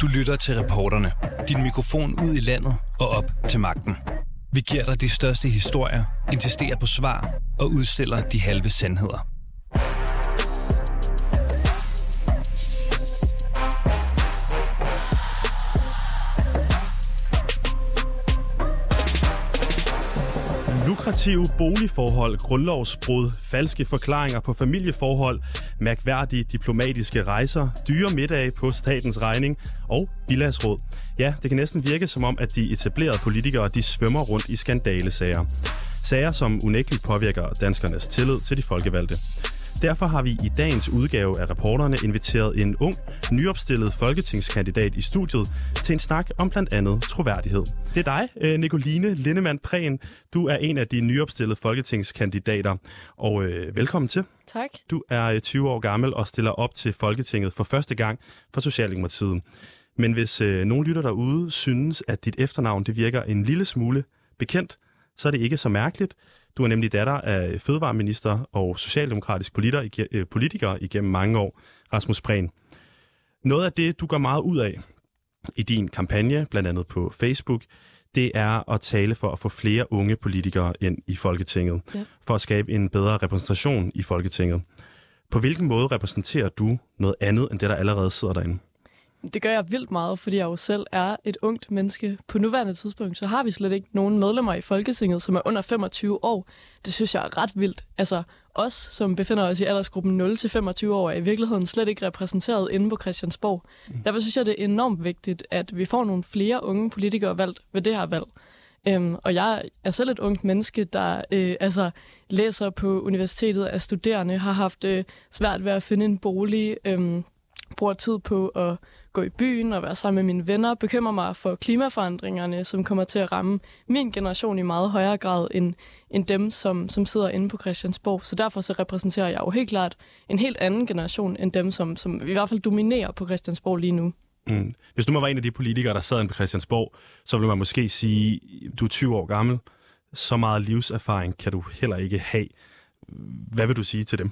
Du lytter til reporterne. Din mikrofon ud i landet og op til magten. Vi giver dig de største historier, insisterer på svar og udstiller de halve sandheder. lukrative boligforhold, grundlovsbrud, falske forklaringer på familieforhold, mærkværdige diplomatiske rejser, dyre middage på statens regning og bilagsråd. Ja, det kan næsten virke som om, at de etablerede politikere de svømmer rundt i skandalesager. Sager, som unægteligt påvirker danskernes tillid til de folkevalgte. Derfor har vi i dagens udgave af reporterne inviteret en ung, nyopstillet folketingskandidat i studiet til en snak om blandt andet troværdighed. Det er dig, øh, Nicoline Lindemann Prehn. Du er en af de nyopstillede folketingskandidater, og øh, velkommen til. Tak. Du er 20 øh, år gammel og stiller op til Folketinget for første gang for Socialdemokratiet. Men hvis øh, nogen lytter derude synes, at dit efternavn det virker en lille smule bekendt, så er det ikke så mærkeligt. Du er nemlig datter af fødevareminister og socialdemokratisk øh, politiker igennem mange år, Rasmus Prehn. Noget af det, du gør meget ud af i din kampagne, blandt andet på Facebook, det er at tale for at få flere unge politikere ind i Folketinget, ja. for at skabe en bedre repræsentation i Folketinget. På hvilken måde repræsenterer du noget andet end det, der allerede sidder derinde? Det gør jeg vildt meget, fordi jeg jo selv er et ungt menneske. På nuværende tidspunkt, så har vi slet ikke nogen medlemmer i Folketinget, som er under 25 år. Det synes jeg er ret vildt. Altså, os, som befinder os i aldersgruppen 0-25 år, er i virkeligheden slet ikke repræsenteret inde på Christiansborg. Mm. Derfor synes jeg, det er enormt vigtigt, at vi får nogle flere unge politikere valgt ved det her valg. Øhm, og jeg er selv et ungt menneske, der øh, altså, læser på universitetet af studerende, har haft øh, svært ved at finde en bolig, øh, bruger tid på at gå i byen og være sammen med mine venner, bekymrer mig for klimaforandringerne, som kommer til at ramme min generation i meget højere grad end, end dem, som, som sidder inde på Christiansborg. Så derfor så repræsenterer jeg jo helt klart en helt anden generation end dem, som, som i hvert fald dominerer på Christiansborg lige nu. Mm. Hvis du var en af de politikere, der sad inde på Christiansborg, så ville man måske sige, du er 20 år gammel, så meget livserfaring kan du heller ikke have. Hvad vil du sige til dem?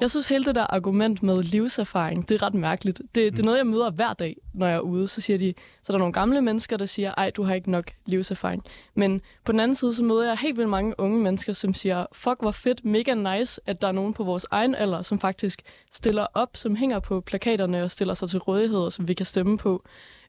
Jeg synes hele det der argument med livserfaring, det er ret mærkeligt. Det, det er mm. noget, jeg møder hver dag, når jeg er ude. Så siger de, så er der nogle gamle mennesker, der siger, ej, du har ikke nok livserfaring. Men på den anden side, så møder jeg helt vildt mange unge mennesker, som siger, fuck, hvor fedt, mega nice, at der er nogen på vores egen alder, som faktisk stiller op, som hænger på plakaterne og stiller sig til rådighed, og som vi kan stemme på.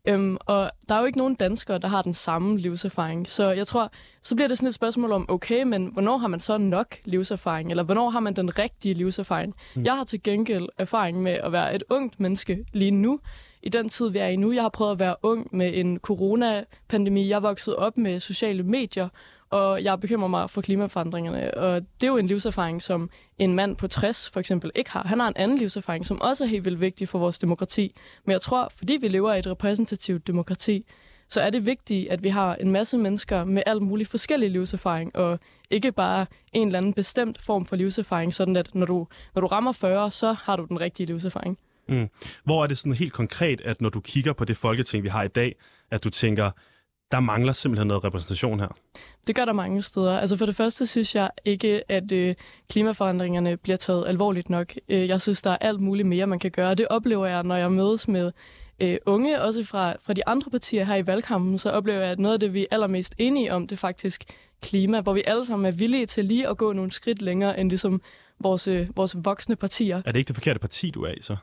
Øhm, og der er jo ikke nogen danskere, der har den samme livserfaring. Så jeg tror, så bliver det sådan et spørgsmål om, okay, men hvornår har man så nok livserfaring? Eller hvornår har man den rigtige livserfaring? Mm. Jeg har til gengæld erfaring med at være et ungt menneske lige nu, i den tid, vi er i nu. Jeg har prøvet at være ung med en coronapandemi. Jeg er vokset op med sociale medier, og jeg bekymrer mig for klimaforandringerne. Og det er jo en livserfaring, som en mand på 60 for eksempel ikke har. Han har en anden livserfaring, som også er helt vildt vigtig for vores demokrati. Men jeg tror, fordi vi lever i et repræsentativt demokrati, så er det vigtigt, at vi har en masse mennesker med alt muligt forskellige livserfaring, og ikke bare en eller anden bestemt form for livserfaring, sådan at når du, når du rammer 40, så har du den rigtige livserfaring. Mm. Hvor er det sådan helt konkret, at når du kigger på det folketing, vi har i dag, at du tænker, der mangler simpelthen noget repræsentation her? Det gør der mange steder. Altså for det første synes jeg ikke, at øh, klimaforandringerne bliver taget alvorligt nok. Øh, jeg synes, der er alt muligt mere, man kan gøre. Det oplever jeg, når jeg mødes med øh, unge, også fra, fra de andre partier her i valgkampen, så oplever jeg, at noget af det, vi er allermest enige om, det er faktisk klima, hvor vi alle sammen er villige til lige at gå nogle skridt længere end ligesom vores, øh, vores voksne partier. Er det ikke det forkerte parti, du er i så?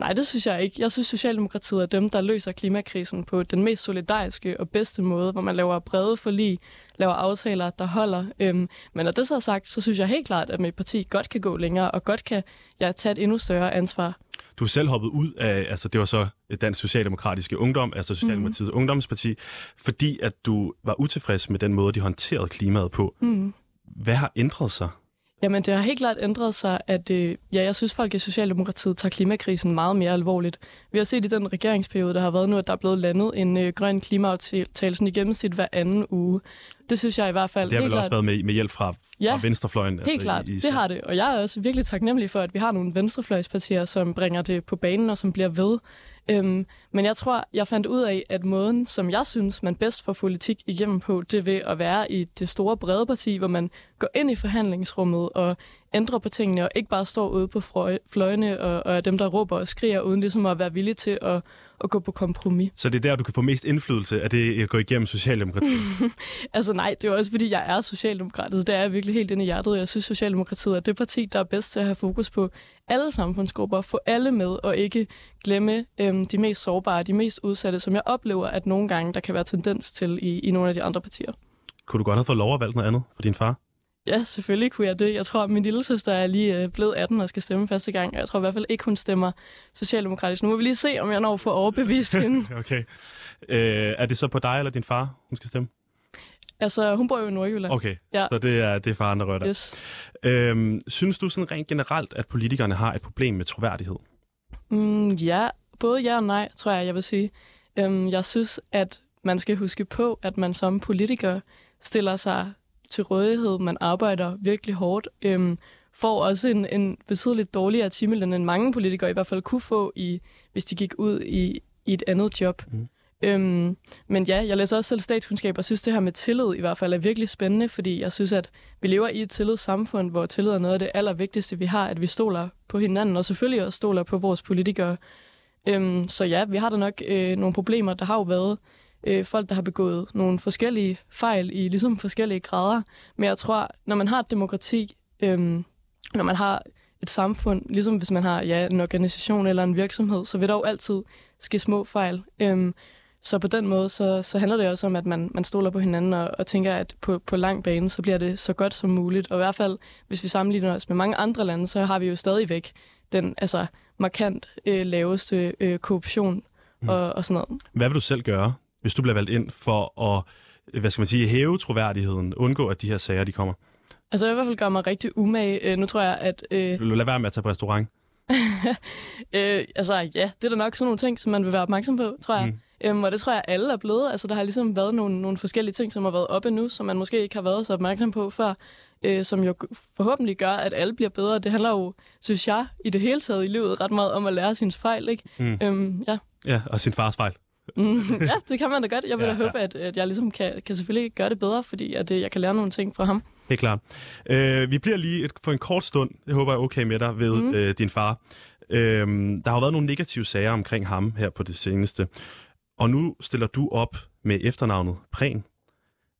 Nej, det synes jeg ikke. Jeg synes, Socialdemokratiet er dem, der løser klimakrisen på den mest solidariske og bedste måde, hvor man laver brede forlig, laver aftaler, der holder. Øhm, men når det så er sagt, så synes jeg helt klart, at mit parti godt kan gå længere, og godt kan ja, tage et endnu større ansvar. Du er selv hoppet ud af, altså det var så Dansk Socialdemokratiske Ungdom, altså Socialdemokratiets mm. ungdomsparti, fordi at du var utilfreds med den måde, de håndterede klimaet på. Mm. Hvad har ændret sig? Jamen, det har helt klart ændret sig, at øh, ja, jeg synes, folk i Socialdemokratiet tager klimakrisen meget mere alvorligt. Vi har set i den regeringsperiode, der har været nu, at der er blevet landet en øh, grøn klimaaftale sådan i gennemsnit hver anden uge. Det synes jeg i hvert fald... Det har vel også været med, med hjælp fra, ja, fra venstrefløjen? helt altså, klart. I, i, det har det. Og jeg er også virkelig taknemmelig for, at vi har nogle venstrefløjspartier, som bringer det på banen og som bliver ved. Øhm, Men jeg tror, jeg fandt ud af, at måden, som jeg synes, man bedst får politik igennem på, det er ved at være i det store brede parti, hvor man går ind i forhandlingsrummet og ændrer på tingene, og ikke bare står ude på fløjene og, og er dem, der råber og skriger, uden ligesom at være villig til at, at gå på kompromis. Så det er der, du kan få mest indflydelse af det at gå igennem Socialdemokratiet? altså nej, det er også fordi, jeg er socialdemokrat. Det er jeg virkelig helt inde i hjertet. Jeg synes, Socialdemokratiet er det parti, der er bedst til at have fokus på alle samfundsgrupper, få alle med, og ikke glemme øhm, de mest sårbare, de mest udsatte, som jeg oplever, at nogle gange der kan være tendens til i, i nogle af de andre partier. Kunne du godt have fået lov at valgt noget andet for din far? Ja, selvfølgelig kunne jeg det. Jeg tror, at min lille søster er lige øh, blevet 18 og skal stemme første gang. Jeg tror i hvert fald ikke, hun stemmer socialdemokratisk. Nu må vi lige se, om jeg når at få overbevist hende. okay. Øh, er det så på dig eller din far, hun skal stemme? Altså, hun bor jo i Nordjylland. Okay, ja. så det er, det er faren, der rører yes. øhm, Synes du sådan rent generelt, at politikerne har et problem med troværdighed? Mm, ja, både ja og nej, tror jeg, jeg vil sige. Øhm, jeg synes, at man skal huske på, at man som politiker stiller sig til rådighed, man arbejder virkelig hårdt, øhm, får også en, en betydeligt dårligere timeløn, end mange politikere i hvert fald kunne få, i, hvis de gik ud i, i et andet job. Mm. Øhm, men ja, jeg læser også selv statskundskab, og synes, det her med tillid i hvert fald er virkelig spændende, fordi jeg synes, at vi lever i et tillidssamfund, hvor tillid er noget af det allervigtigste, vi har, at vi stoler på hinanden, og selvfølgelig også stoler på vores politikere. Øhm, så ja, vi har da nok øh, nogle problemer. Der har jo været øh, folk, der har begået nogle forskellige fejl i ligesom forskellige grader. Men jeg tror, når man har et demokrati, øh, når man har et samfund, ligesom hvis man har ja, en organisation eller en virksomhed, så vil der jo altid ske små fejl. Øh, så på den måde, så, så handler det også om, at man, man stoler på hinanden og, og tænker, at på, på lang bane, så bliver det så godt som muligt. Og i hvert fald, hvis vi sammenligner os med mange andre lande, så har vi jo stadigvæk den altså, markant øh, laveste øh, korruption mm. og, og sådan noget. Hvad vil du selv gøre, hvis du bliver valgt ind for at hvad skal man sige, hæve troværdigheden, undgå at de her sager de kommer? Altså jeg i hvert fald gør mig rigtig umage. Øh, nu tror jeg, at... Øh... Lade være med at tage på restaurant? øh, altså ja, det er da nok sådan nogle ting, som man vil være opmærksom på, tror jeg. Mm. Øhm, og det tror jeg, alle er blevet. Altså, der har ligesom været nogle, nogle forskellige ting, som har været oppe nu, som man måske ikke har været så opmærksom på før, øh, som jo forhåbentlig gør, at alle bliver bedre. Det handler jo, synes jeg, i det hele taget i livet ret meget om at lære sin fejl, ikke? Mm. Øhm, ja. ja, og sin fars fejl. Mm, ja, det kan man da godt. Jeg vil ja, da håbe, at, at jeg ligesom kan, kan selvfølgelig gøre det bedre, fordi at, øh, jeg kan lære nogle ting fra ham. Helt klart. Øh, vi bliver lige et, for en kort stund, jeg håber jeg er okay med dig, ved mm. øh, din far. Øh, der har været nogle negative sager omkring ham her på det seneste. Og nu stiller du op med efternavnet Prehn.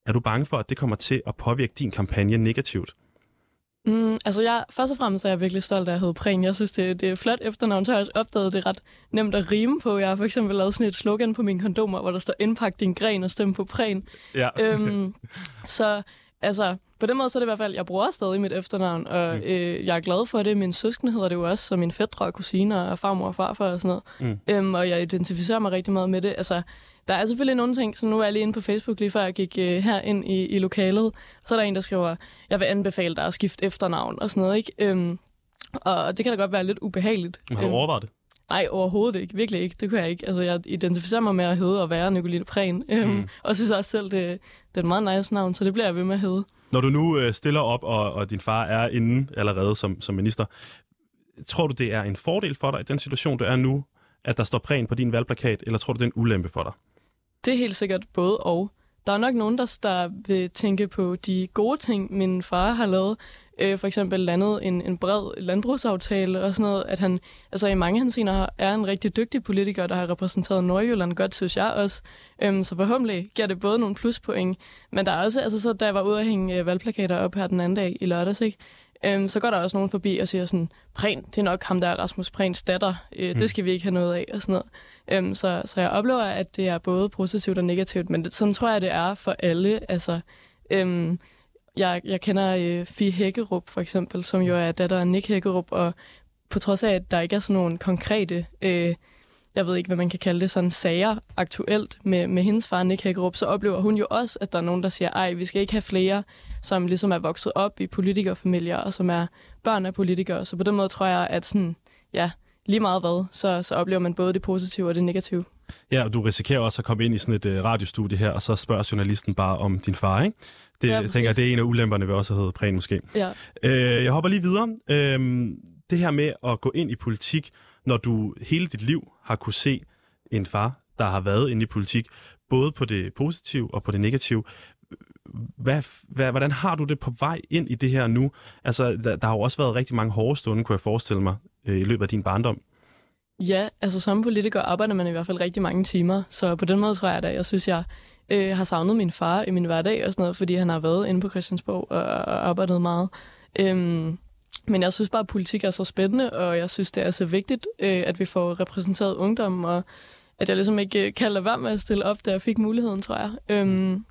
Er du bange for, at det kommer til at påvirke din kampagne negativt? Mm, altså, jeg, først og fremmest er jeg virkelig stolt af at hedde Prehn. Jeg synes, det, det er flot efternavn, så har jeg også opdaget, det er ret nemt at rime på. Jeg har for eksempel lavet sådan et slogan på mine kondomer, hvor der står, indpak din gren og stem på Prehn. Ja. øhm, så altså, på den måde så er det i hvert fald, jeg bruger stadig mit efternavn, og mm. øh, jeg er glad for det. Min søskende hedder det jo også, og min fætter og kusiner og farmor og farfar og sådan noget. Mm. Øhm, og jeg identificerer mig rigtig meget med det. Altså, der er selvfølgelig nogle ting, så nu er jeg lige inde på Facebook, lige før jeg gik øh, her ind i, i lokalet. Så er der en, der skriver, jeg vil anbefale dig at skifte efternavn og sådan noget, ikke? Øhm, og det kan da godt være lidt ubehageligt. Har du øhm, overvejet det? Nej, overhovedet ikke. Virkelig ikke. Det kunne jeg ikke. Altså, jeg identificerer mig med at hedde og være Nicoline Prehn. Øhm, mm. Og synes også selv, det, det er et meget nice navn, så det bliver jeg ved med at hedde. Når du nu øh, stiller op, og, og din far er inde allerede som, som minister, tror du, det er en fordel for dig i den situation, du er nu, at der står præn på din valgplakat, eller tror du, det er en ulempe for dig? Det er helt sikkert både og. Der er nok nogen, der, der vil tænke på de gode ting, min far har lavet. Øh, for eksempel landet en, en bred landbrugsaftale og sådan noget. At han altså i mange henseender er en rigtig dygtig politiker, der har repræsenteret Nordjylland godt, synes jeg også. Øhm, så forhåbentlig giver det både nogle pluspoint. Men der er også, altså så da jeg var ude at hænge øh, valgplakater op her den anden dag i lørdags, ikke? Øhm, så går der også nogen forbi og siger sådan, Prehn, det er nok ham der Rasmus Prehns datter, øh, mm. det skal vi ikke have noget af, og sådan noget. Øhm, så, så jeg oplever, at det er både positivt og negativt, men det, sådan tror jeg, det er for alle. Altså, øhm, jeg, jeg kender øh, Fie Hækkerup for eksempel, som jo er datter af Nick Hækkerup, og på trods af, at der ikke er sådan nogle konkrete øh, jeg ved ikke, hvad man kan kalde det, sådan sager aktuelt med, med hendes far, Nick Hækkerup, så oplever hun jo også, at der er nogen, der siger, ej, vi skal ikke have flere, som ligesom er vokset op i politikerfamilier, og som er børn af politikere. Så på den måde tror jeg, at sådan, ja, lige meget hvad, så, så oplever man både det positive og det negative. Ja, og du risikerer også at komme ind i sådan et uh, radiostudie her, og så spørger journalisten bare om din far, ikke? Det, ja, jeg tænker, det er en af ulemperne ved også at hedde Præn måske. Ja. Øh, jeg hopper lige videre. Øh, det her med at gå ind i politik, når du hele dit liv har kunne se en far, der har været inde i politik, både på det positive og på det negative. Hvad, hvad, hvordan har du det på vej ind i det her nu? Altså, der, der har jo også været rigtig mange hårde stunder, kunne jeg forestille mig, øh, i løbet af din barndom. Ja, altså som politiker arbejder man i hvert fald rigtig mange timer, så på den måde tror jeg da, jeg synes, jeg øh, har savnet min far i min hverdag og sådan noget, fordi han har været inde på Christiansborg og, og arbejdet meget. Øhm, men jeg synes bare, at politik er så spændende, og jeg synes, det er så vigtigt, øh, at vi får repræsenteret ungdom, og at jeg ligesom ikke øh, kan lade være med at stille op, da jeg fik muligheden, tror jeg. Øhm,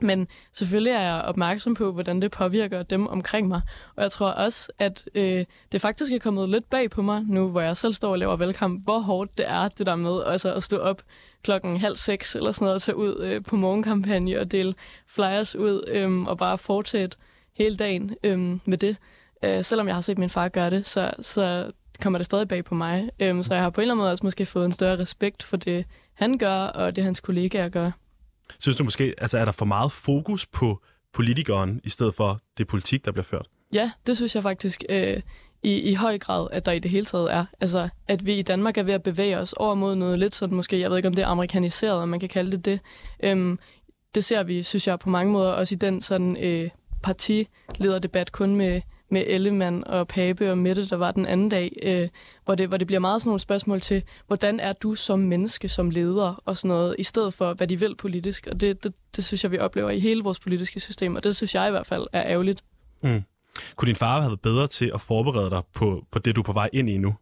men selvfølgelig er jeg opmærksom på, hvordan det påvirker dem omkring mig. Og jeg tror også, at øh, det faktisk er kommet lidt bag på mig, nu hvor jeg selv står og laver velkamp, hvor hårdt det er, det der med altså at stå op klokken halv seks eller sådan noget, og tage ud øh, på morgenkampagne og dele flyers ud, øh, og bare fortsætte hele dagen øh, med det. Øh, selvom jeg har set min far gøre det, så, så kommer det stadig bag på mig. Øh, så jeg har på en eller anden måde også måske fået en større respekt for det, han gør, og det hans kollegaer gør. Synes du måske, altså er der for meget fokus på politikeren, i stedet for det politik, der bliver ført? Ja, det synes jeg faktisk øh, i, i høj grad, at der i det hele taget er. Altså, at vi i Danmark er ved at bevæge os over mod noget lidt sådan måske, jeg ved ikke om det er amerikaniseret, om man kan kalde det det. Øhm, det ser vi, synes jeg, på mange måder, også i den sådan øh, partilederdebat kun med med Ellemann og Pape og Mette, der var den anden dag, øh, hvor, det, hvor det bliver meget sådan nogle spørgsmål til, hvordan er du som menneske, som leder og sådan noget, i stedet for, hvad de vil politisk. Og det, det, det synes jeg, vi oplever i hele vores politiske system, og det synes jeg i hvert fald er ærgerligt. Mm. Kunne din far have været bedre til at forberede dig på, på det, du er på vej ind i nu?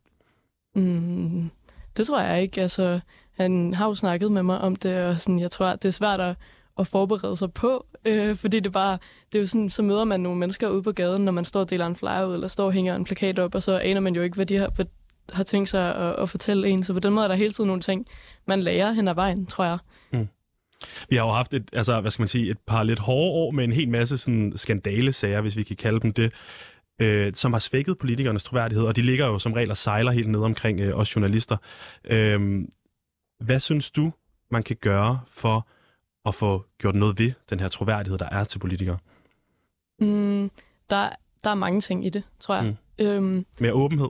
Mm, det tror jeg ikke. Altså, han har jo snakket med mig om det, og sådan, jeg tror, det er svært at, at forberede sig på, øh, fordi det bare, det er jo sådan, så møder man nogle mennesker ude på gaden, når man står og deler en flyer ud, eller står og hænger en plakat op, og så aner man jo ikke, hvad de har, hvad, har tænkt sig at, at fortælle en. Så på den måde er der hele tiden nogle ting, man lærer hen ad vejen, tror jeg. Mm. Vi har jo haft et, altså, hvad skal man sige, et par lidt hårde år med en hel masse sådan, skandalesager, hvis vi kan kalde dem det, øh, som har svækket politikernes troværdighed, og de ligger jo som regel og sejler helt ned omkring øh, os journalister. Øh, hvad synes du, man kan gøre for at få gjort noget ved den her troværdighed, der er til politikere? Mm, der, der er mange ting i det, tror jeg. Mm. Øhm, mere åbenhed?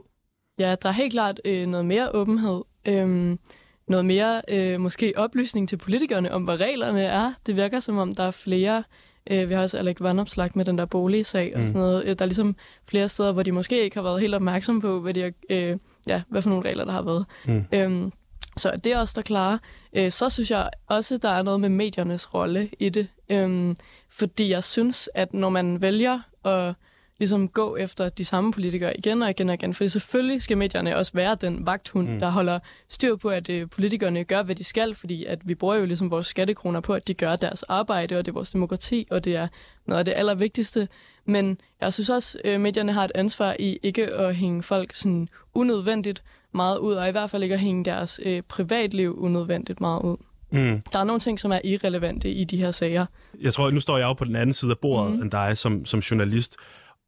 Ja, der er helt klart øh, noget mere åbenhed. Øhm, noget mere øh, måske oplysning til politikerne om, hvad reglerne er. Det virker som om, der er flere... Øh, vi har også Alec Vandopslag med den der boligsag mm. og sådan noget. Øh, der er ligesom flere steder, hvor de måske ikke har været helt opmærksomme på, hvad, de har, øh, ja, hvad for nogle regler, der har været. Mm. Øhm, så det er også der klare. Øh, så synes jeg også, der er noget med mediernes rolle i det. Øhm, fordi jeg synes, at når man vælger at ligesom gå efter de samme politikere igen og igen og igen, for selvfølgelig skal medierne også være den vagthund, mm. der holder styr på, at øh, politikerne gør, hvad de skal, fordi at vi bruger jo ligesom vores skattekroner på, at de gør deres arbejde, og det er vores demokrati, og det er noget af det allervigtigste. Men jeg synes også, at øh, medierne har et ansvar i ikke at hænge folk sådan unødvendigt meget ud, og i hvert fald ikke at hænge deres øh, privatliv unødvendigt meget ud. Mm. Der er nogle ting, som er irrelevante i de her sager. Jeg tror, nu står jeg jo på den anden side af bordet mm. end dig som, som journalist,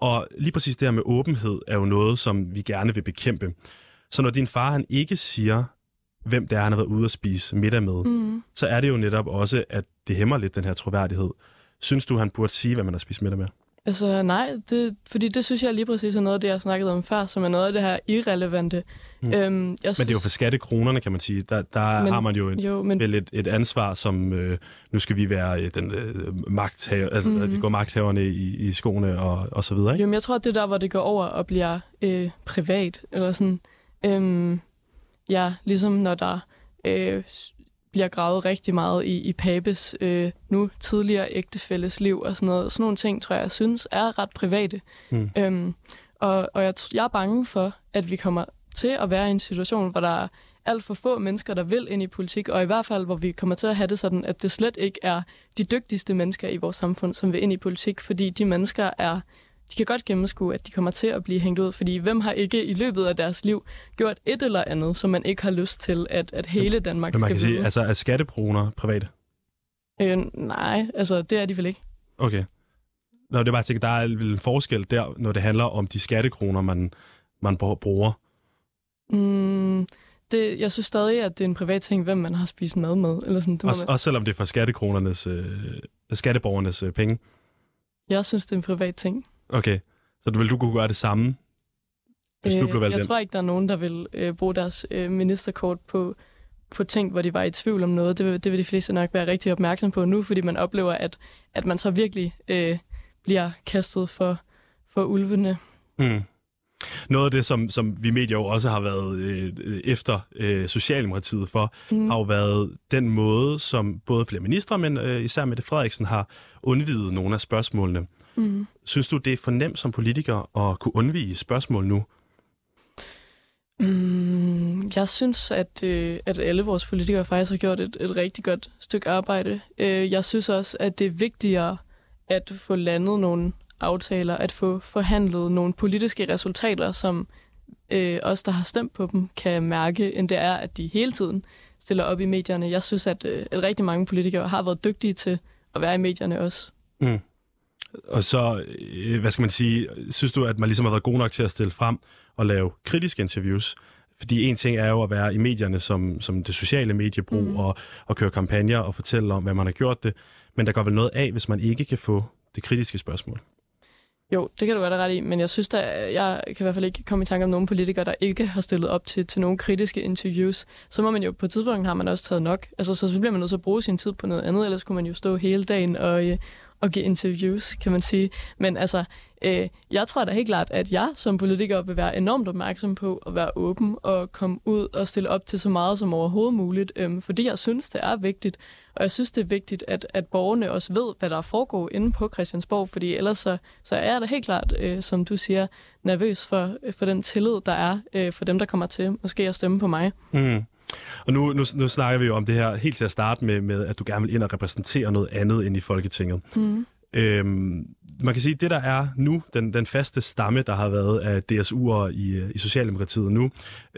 og lige præcis det her med åbenhed er jo noget, som vi gerne vil bekæmpe. Så når din far han ikke siger, hvem det er, han har været ude at spise middag med, mm. så er det jo netop også, at det hæmmer lidt den her troværdighed. Synes du, han burde sige, hvad man har spist middag med? Altså nej, det, fordi det synes jeg lige præcis er noget af det, jeg snakkede om før, som er noget af det her irrelevante. Mm. Øhm, jeg synes, men det er jo for skattekronerne, kan man sige. Der, der men, har man jo, et, jo men, vel et, et ansvar, som øh, nu skal vi være øh, den øh, magthaver, altså mm. vi går magthaverne i, i skoene og, og så videre. Ikke? Jo, men jeg tror, det er der, hvor det går over og bliver øh, privat, eller sådan. Øhm, ja, ligesom når der øh, bliver gravet rigtig meget i, i Papes øh, nu tidligere ægtefælles liv og sådan noget. Sådan nogle ting, tror jeg, jeg synes er ret private. Mm. Øhm, og og jeg, jeg er bange for, at vi kommer til at være i en situation, hvor der er alt for få mennesker, der vil ind i politik, og i hvert fald, hvor vi kommer til at have det sådan, at det slet ikke er de dygtigste mennesker i vores samfund, som vil ind i politik, fordi de mennesker er de kan godt gennemskue, at de kommer til at blive hængt ud, fordi hvem har ikke i løbet af deres liv gjort et eller andet, som man ikke har lyst til, at, at hele Danmark Men man skal kan vide. sige, altså er skattebrugerne private? Øh, nej, altså det er de vel ikke. Okay. Nå, det er bare at der er en forskel der, når det handler om de skattekroner, man, man bruger. Mm, det, jeg synes stadig, at det er en privat ting, hvem man har spist mad med. Eller sådan, det også, også selvom det er for skattekronernes, øh, skatteborgernes øh, penge? Jeg synes, det er en privat ting. Okay, så du vil du kunne gøre det samme, hvis øh, du blev valgt Jeg ind? tror ikke, der er nogen, der vil øh, bruge deres øh, ministerkort på på ting, hvor de var i tvivl om noget. Det vil, det vil de fleste nok være rigtig opmærksom på nu, fordi man oplever, at, at man så virkelig øh, bliver kastet for, for ulvene. Mm. Noget af det, som, som vi medier jo også har været øh, efter øh, Socialdemokratiet for, mm. har jo været den måde, som både flere ministre, men øh, især Mette Frederiksen har undvidet nogle af spørgsmålene. Mm. Synes du, det er for nemt som politiker at kunne undvige spørgsmål nu? Mm, jeg synes, at, øh, at alle vores politikere faktisk har gjort et, et rigtig godt stykke arbejde. Øh, jeg synes også, at det er vigtigere at få landet nogle aftaler, at få forhandlet nogle politiske resultater, som øh, os, der har stemt på dem, kan mærke, end det er, at de hele tiden stiller op i medierne. Jeg synes, at, øh, at rigtig mange politikere har været dygtige til at være i medierne også. Mm. Og så, øh, hvad skal man sige, synes du, at man ligesom har været god nok til at stille frem og lave kritiske interviews? Fordi en ting er jo at være i medierne som, som det sociale mediebrug mm. og, og køre kampagner og fortælle om, hvad man har gjort det. Men der går vel noget af, hvis man ikke kan få det kritiske spørgsmål. Jo, det kan du være ret i, men jeg synes da, jeg kan i hvert fald ikke komme i tanke om nogen politikere, der ikke har stillet op til, til nogle kritiske interviews. Så må man jo, på et tidspunkt har man også taget nok. Altså, så, bliver man nødt til at bruge sin tid på noget andet, ellers kunne man jo stå hele dagen og, øh, at give interviews, kan man sige. Men altså, øh, jeg tror da helt klart, at jeg som politiker vil være enormt opmærksom på at være åben og komme ud og stille op til så meget som overhovedet muligt, øh, fordi jeg synes, det er vigtigt. Og jeg synes, det er vigtigt, at, at borgerne også ved, hvad der foregår inde på Christiansborg, fordi ellers så, så er jeg da helt klart, øh, som du siger, nervøs for, for den tillid, der er øh, for dem, der kommer til måske at stemme på mig. Mm. Og nu, nu, nu snakker vi jo om det her helt til at starte med, med, at du gerne vil ind og repræsentere noget andet end i Folketinget. Mm. Øhm, man kan sige, at det der er nu, den, den faste stamme, der har været af DSU'er i, i Socialdemokratiet nu,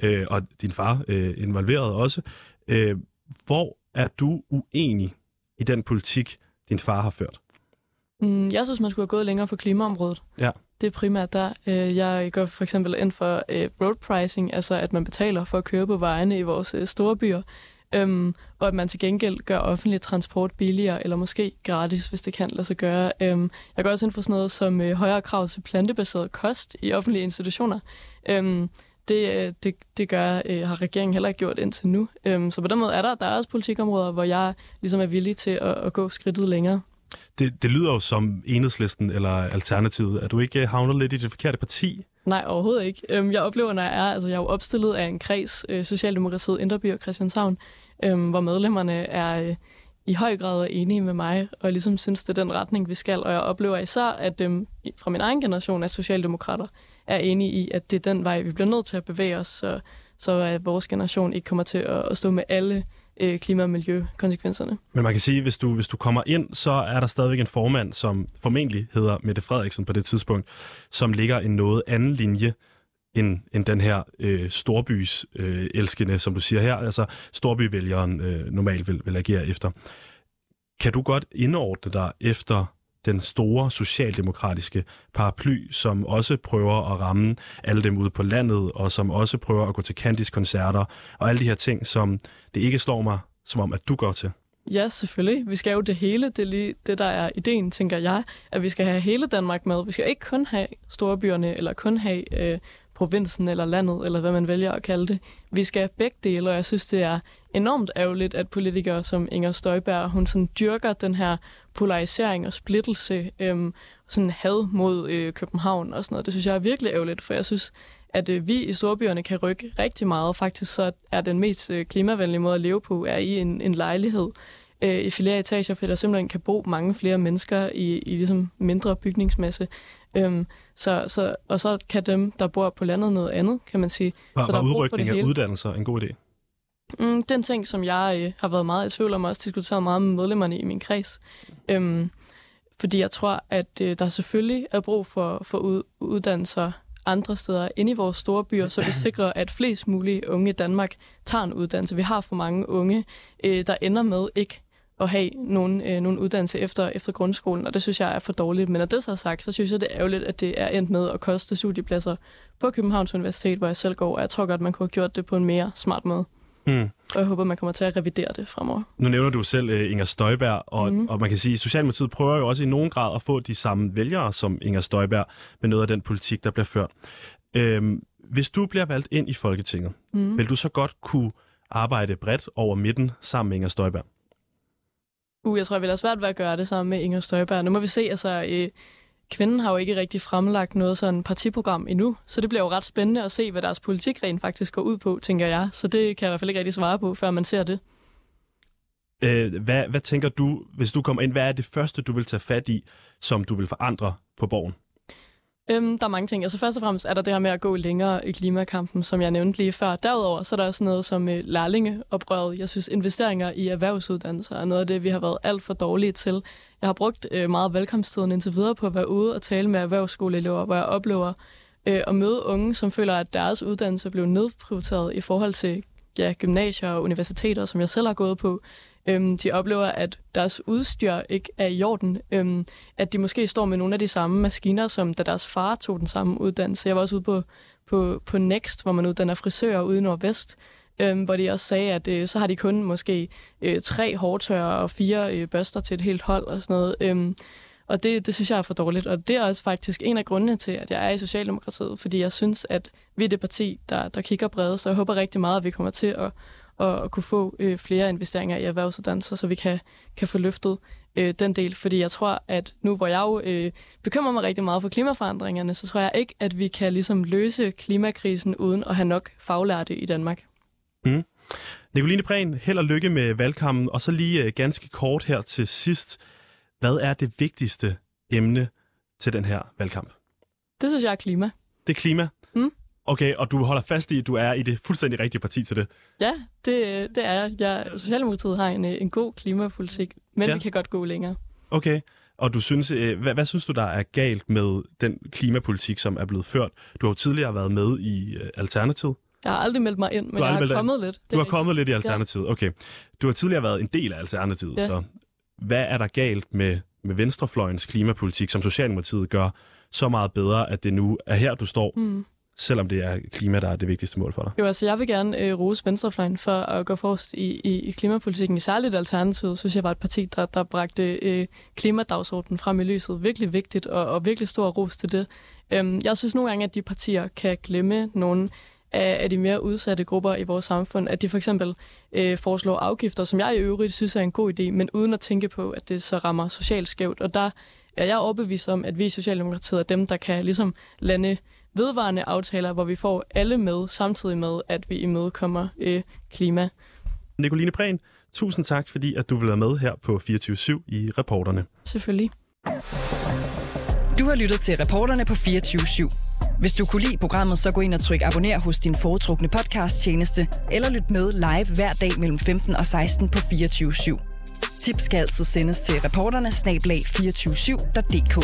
øh, og din far øh, involveret også, øh, hvor er du uenig i den politik, din far har ført? Mm, jeg synes, man skulle have gået længere på klimaområdet. Ja. Det er primært der. Øh, jeg går for eksempel ind for øh, road pricing, altså at man betaler for at køre på vejene i vores øh, store byer, øhm, og at man til gengæld gør offentlig transport billigere, eller måske gratis, hvis det kan lade sig gøre. Øhm, jeg går også ind for sådan noget som højere krav til plantebaseret kost i offentlige institutioner. Øhm, det, det, det gør, øh, har regeringen heller ikke gjort indtil nu. Øhm, så på den måde er der, der er også politikområder, hvor jeg ligesom er villig til at, at gå skridtet længere. Det, det lyder jo som enhedslisten eller alternativet. Er du ikke øh, havnet lidt i det forkerte parti? Nej, overhovedet ikke. Øhm, jeg oplever, når jeg er, altså jeg er jo opstillet af en kreds, øh, Socialdemokratiet, Inderby og Christianshavn, øhm, hvor medlemmerne er øh, i høj grad enige med mig, og ligesom synes, det er den retning, vi skal. Og jeg oplever især, at øhm, dem fra min egen generation af socialdemokrater er enige i, at det er den vej, vi bliver nødt til at bevæge os, så, så at vores generation ikke kommer til at, at stå med alle øh, klima- og miljøkonsekvenserne. Men man kan sige, at hvis du, hvis du kommer ind, så er der stadigvæk en formand, som formentlig hedder Mette Frederiksen på det tidspunkt, som ligger en noget anden linje end, end den her øh, storbys øh, elskende, som du siger her, altså storbyvælgeren øh, normalt vil, vil agere efter. Kan du godt indordne dig efter den store socialdemokratiske paraply, som også prøver at ramme alle dem ude på landet, og som også prøver at gå til Candice-koncerter, og alle de her ting, som det ikke slår mig som om, at du går til. Ja, selvfølgelig. Vi skal jo det hele. Det er lige det, der er ideen, tænker jeg, at vi skal have hele Danmark med. Vi skal ikke kun have storbyerne, eller kun have øh, provinsen eller landet, eller hvad man vælger at kalde det. Vi skal have begge dele, og jeg synes, det er enormt ærgerligt, at politikere som Inger Støjberg, hun sådan dyrker den her polarisering og splittelse, øhm, sådan had mod øh, København og sådan noget. Det synes jeg er virkelig ærgerligt, for jeg synes, at øh, vi i storbyerne kan rykke rigtig meget. Faktisk så er den mest øh, klimavenlige måde at leve på, er i en, en lejlighed øh, i flere etager, fordi der simpelthen kan bo mange flere mennesker i, i ligesom mindre bygningsmasse. Øhm, så, så, og så kan dem, der bor på landet, noget andet, kan man sige. Var, så der var udrykning af uddannelser en god idé? Mm, den ting, som jeg øh, har været meget i tvivl om, og også diskuteret meget med medlemmerne i min kreds. Øhm, fordi jeg tror, at øh, der selvfølgelig er brug for, for ud, uddannelser andre steder end i vores store byer, så vi sikrer, at flest mulige unge i Danmark tager en uddannelse. Vi har for mange unge, øh, der ender med ikke at have nogen, øh, nogen uddannelse efter, efter grundskolen, og det synes jeg er for dårligt. Men når det så er sagt, så synes jeg, det er ærgerligt, at det er endt med at koste studiepladser på Københavns Universitet, hvor jeg selv går, og jeg tror godt, man kunne have gjort det på en mere smart måde. Mm. Og jeg håber, man kommer til at revidere det fremover. Nu nævner du selv uh, Inger Støjberg, og, mm. og man kan sige, at Socialdemokratiet prøver jo også i nogen grad at få de samme vælgere som Inger Støjberg med noget af den politik, der bliver ført. Øhm, hvis du bliver valgt ind i Folketinget, mm. vil du så godt kunne arbejde bredt over midten sammen med Inger Støjberg? Uh, jeg tror, jeg vil have svært ved at gøre det sammen med Inger Støjberg. Nu må vi se, altså... Øh, kvinden har jo ikke rigtig fremlagt noget sådan partiprogram endnu, så det bliver jo ret spændende at se, hvad deres politik rent faktisk går ud på, tænker jeg. Så det kan jeg i hvert fald ikke rigtig svare på, før man ser det. Øh, hvad, hvad tænker du, hvis du kommer ind, hvad er det første, du vil tage fat i, som du vil forandre på borgen? Øhm, der er mange ting. Altså først og fremmest er der det her med at gå længere i klimakampen, som jeg nævnte lige før. Derudover så er der også noget som øh, lærlingeoprøret. Jeg synes, investeringer i erhvervsuddannelser er noget af det, vi har været alt for dårlige til. Jeg har brugt øh, meget velkomsttiden indtil videre på at være ude og tale med erhvervsskoleelever, hvor jeg oplever øh, at møde unge, som føler, at deres uddannelse blev nedprioriteret i forhold til ja, gymnasier og universiteter, som jeg selv har gået på. Øhm, de oplever, at deres udstyr ikke er i orden. Øhm, at de måske står med nogle af de samme maskiner, som da deres far tog den samme uddannelse. Jeg var også ude på, på, på Next, hvor man uddanner frisører ude i Nordvest, øhm, hvor de også sagde, at øh, så har de kun måske øh, tre hårtørre og fire øh, børster til et helt hold og sådan noget. Øhm, og det, det synes jeg er for dårligt. Og det er også faktisk en af grundene til, at jeg er i Socialdemokratiet, fordi jeg synes, at vi er det parti, der, der kigger bredt, så jeg håber rigtig meget, at vi kommer til at, at, at kunne få øh, flere investeringer i erhvervsuddannelser, så vi kan, kan få løftet øh, den del. Fordi jeg tror, at nu hvor jeg jo øh, bekymrer mig rigtig meget for klimaforandringerne, så tror jeg ikke, at vi kan ligesom løse klimakrisen uden at have nok faglærte i Danmark. Mm. Nicoline Prehn, held og lykke med valgkampen, og så lige øh, ganske kort her til sidst. Hvad er det vigtigste emne til den her valgkamp? Det synes jeg er klima. Det er klima? Okay, og du holder fast i, at du er i det fuldstændig rigtige parti til det? Ja, det, det er jeg. jeg. Socialdemokratiet har en, en god klimapolitik, men ja. vi kan godt gå længere. Okay, og du synes, øh, hvad, hvad synes du, der er galt med den klimapolitik, som er blevet ført? Du har jo tidligere været med i øh, Alternativet. Jeg har aldrig meldt mig ind, men jeg har kommet lidt. Det du har kommet lidt i Alternativet, ja. okay. Du har tidligere været en del af Alternativet, ja. så hvad er der galt med, med venstrefløjens klimapolitik, som Socialdemokratiet gør så meget bedre, at det nu er her, du står, mm selvom det er klima, der er det vigtigste mål for dig? Jo, altså jeg vil gerne øh, rose venstrefløjen for at gå forrest i, i, i klimapolitikken. I særligt Alternativet, synes jeg var et parti, der, der bragte øh, klimadagsordenen frem i lyset. Virkelig vigtigt, og, og virkelig stor ros til det. Øhm, jeg synes nogle gange, at de partier kan glemme nogle af, af de mere udsatte grupper i vores samfund, at de for eksempel øh, foreslår afgifter, som jeg i øvrigt synes er en god idé, men uden at tænke på, at det så rammer socialt skævt. Og der er jeg overbevist om, at vi i Socialdemokratiet er dem, der kan ligesom lande vedvarende aftaler, hvor vi får alle med, samtidig med, at vi imødekommer øh, klima. Nicoline Prehn, tusind tak, fordi at du vil være med her på 24-7 i Reporterne. Selvfølgelig. Du har lyttet til Reporterne på 24-7. Hvis du kunne lide programmet, så gå ind og tryk abonner hos din foretrukne podcast-tjeneste, eller lyt med live hver dag mellem 15 og 16 på 24-7. Tips skal altid sendes til reporterne snablag 247.dk.